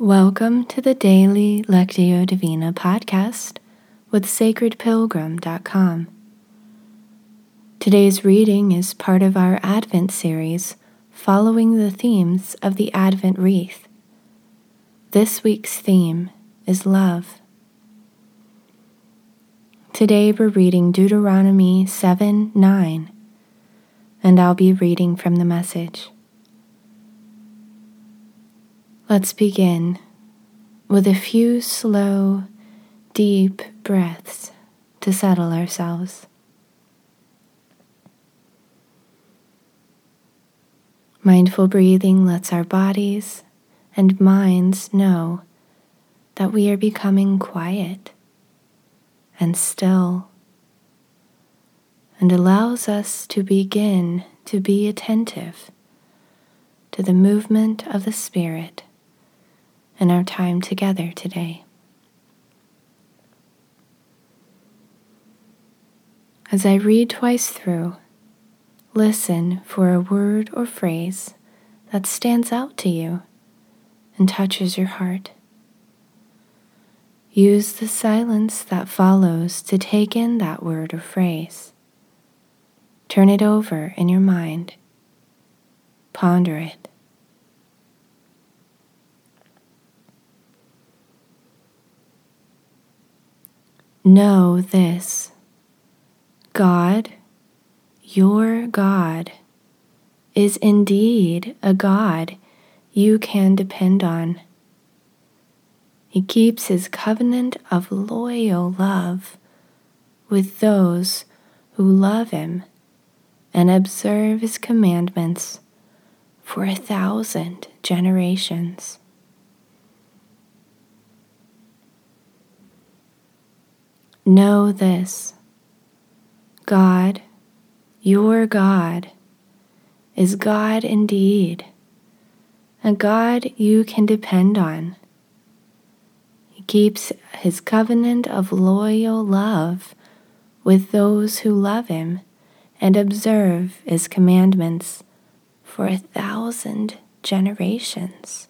Welcome to the daily Lectio Divina podcast with sacredpilgrim.com. Today's reading is part of our Advent series following the themes of the Advent wreath. This week's theme is love. Today we're reading Deuteronomy 7 9, and I'll be reading from the message. Let's begin with a few slow, deep breaths to settle ourselves. Mindful breathing lets our bodies and minds know that we are becoming quiet and still, and allows us to begin to be attentive to the movement of the Spirit in our time together today. As I read twice through, listen for a word or phrase that stands out to you and touches your heart. Use the silence that follows to take in that word or phrase. Turn it over in your mind. Ponder it. Know this God, your God, is indeed a God you can depend on. He keeps his covenant of loyal love with those who love him and observe his commandments for a thousand generations. Know this God, your God, is God indeed, a God you can depend on. He keeps his covenant of loyal love with those who love him and observe his commandments for a thousand generations.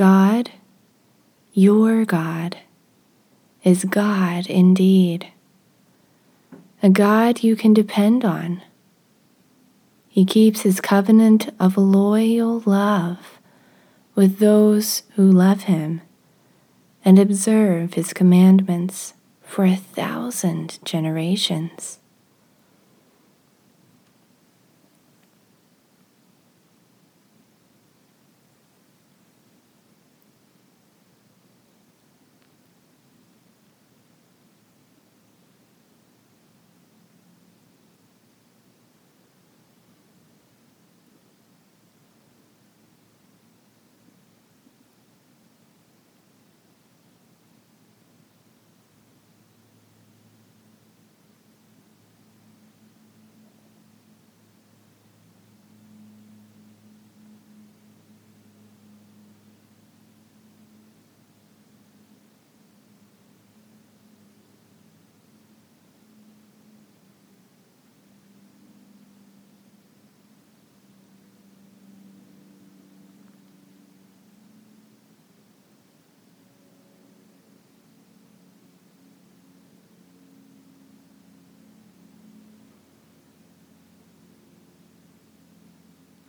God, your God, is God indeed, a God you can depend on. He keeps his covenant of loyal love with those who love him and observe his commandments for a thousand generations.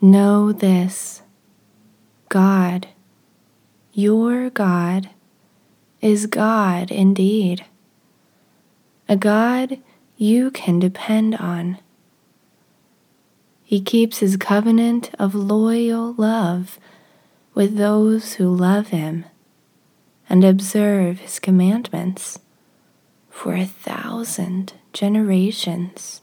Know this God, your God, is God indeed, a God you can depend on. He keeps his covenant of loyal love with those who love him and observe his commandments for a thousand generations.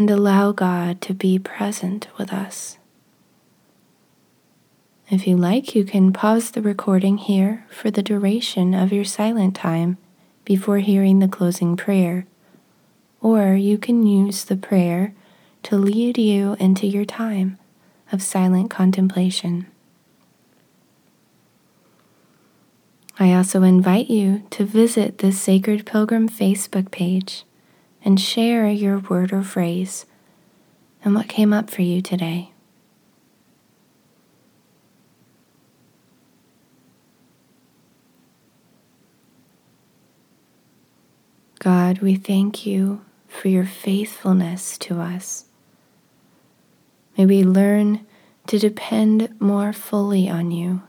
and allow God to be present with us. If you like, you can pause the recording here for the duration of your silent time before hearing the closing prayer, or you can use the prayer to lead you into your time of silent contemplation. I also invite you to visit the Sacred Pilgrim Facebook page and share your word or phrase and what came up for you today. God, we thank you for your faithfulness to us. May we learn to depend more fully on you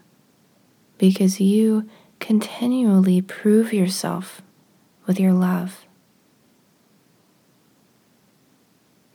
because you continually prove yourself with your love.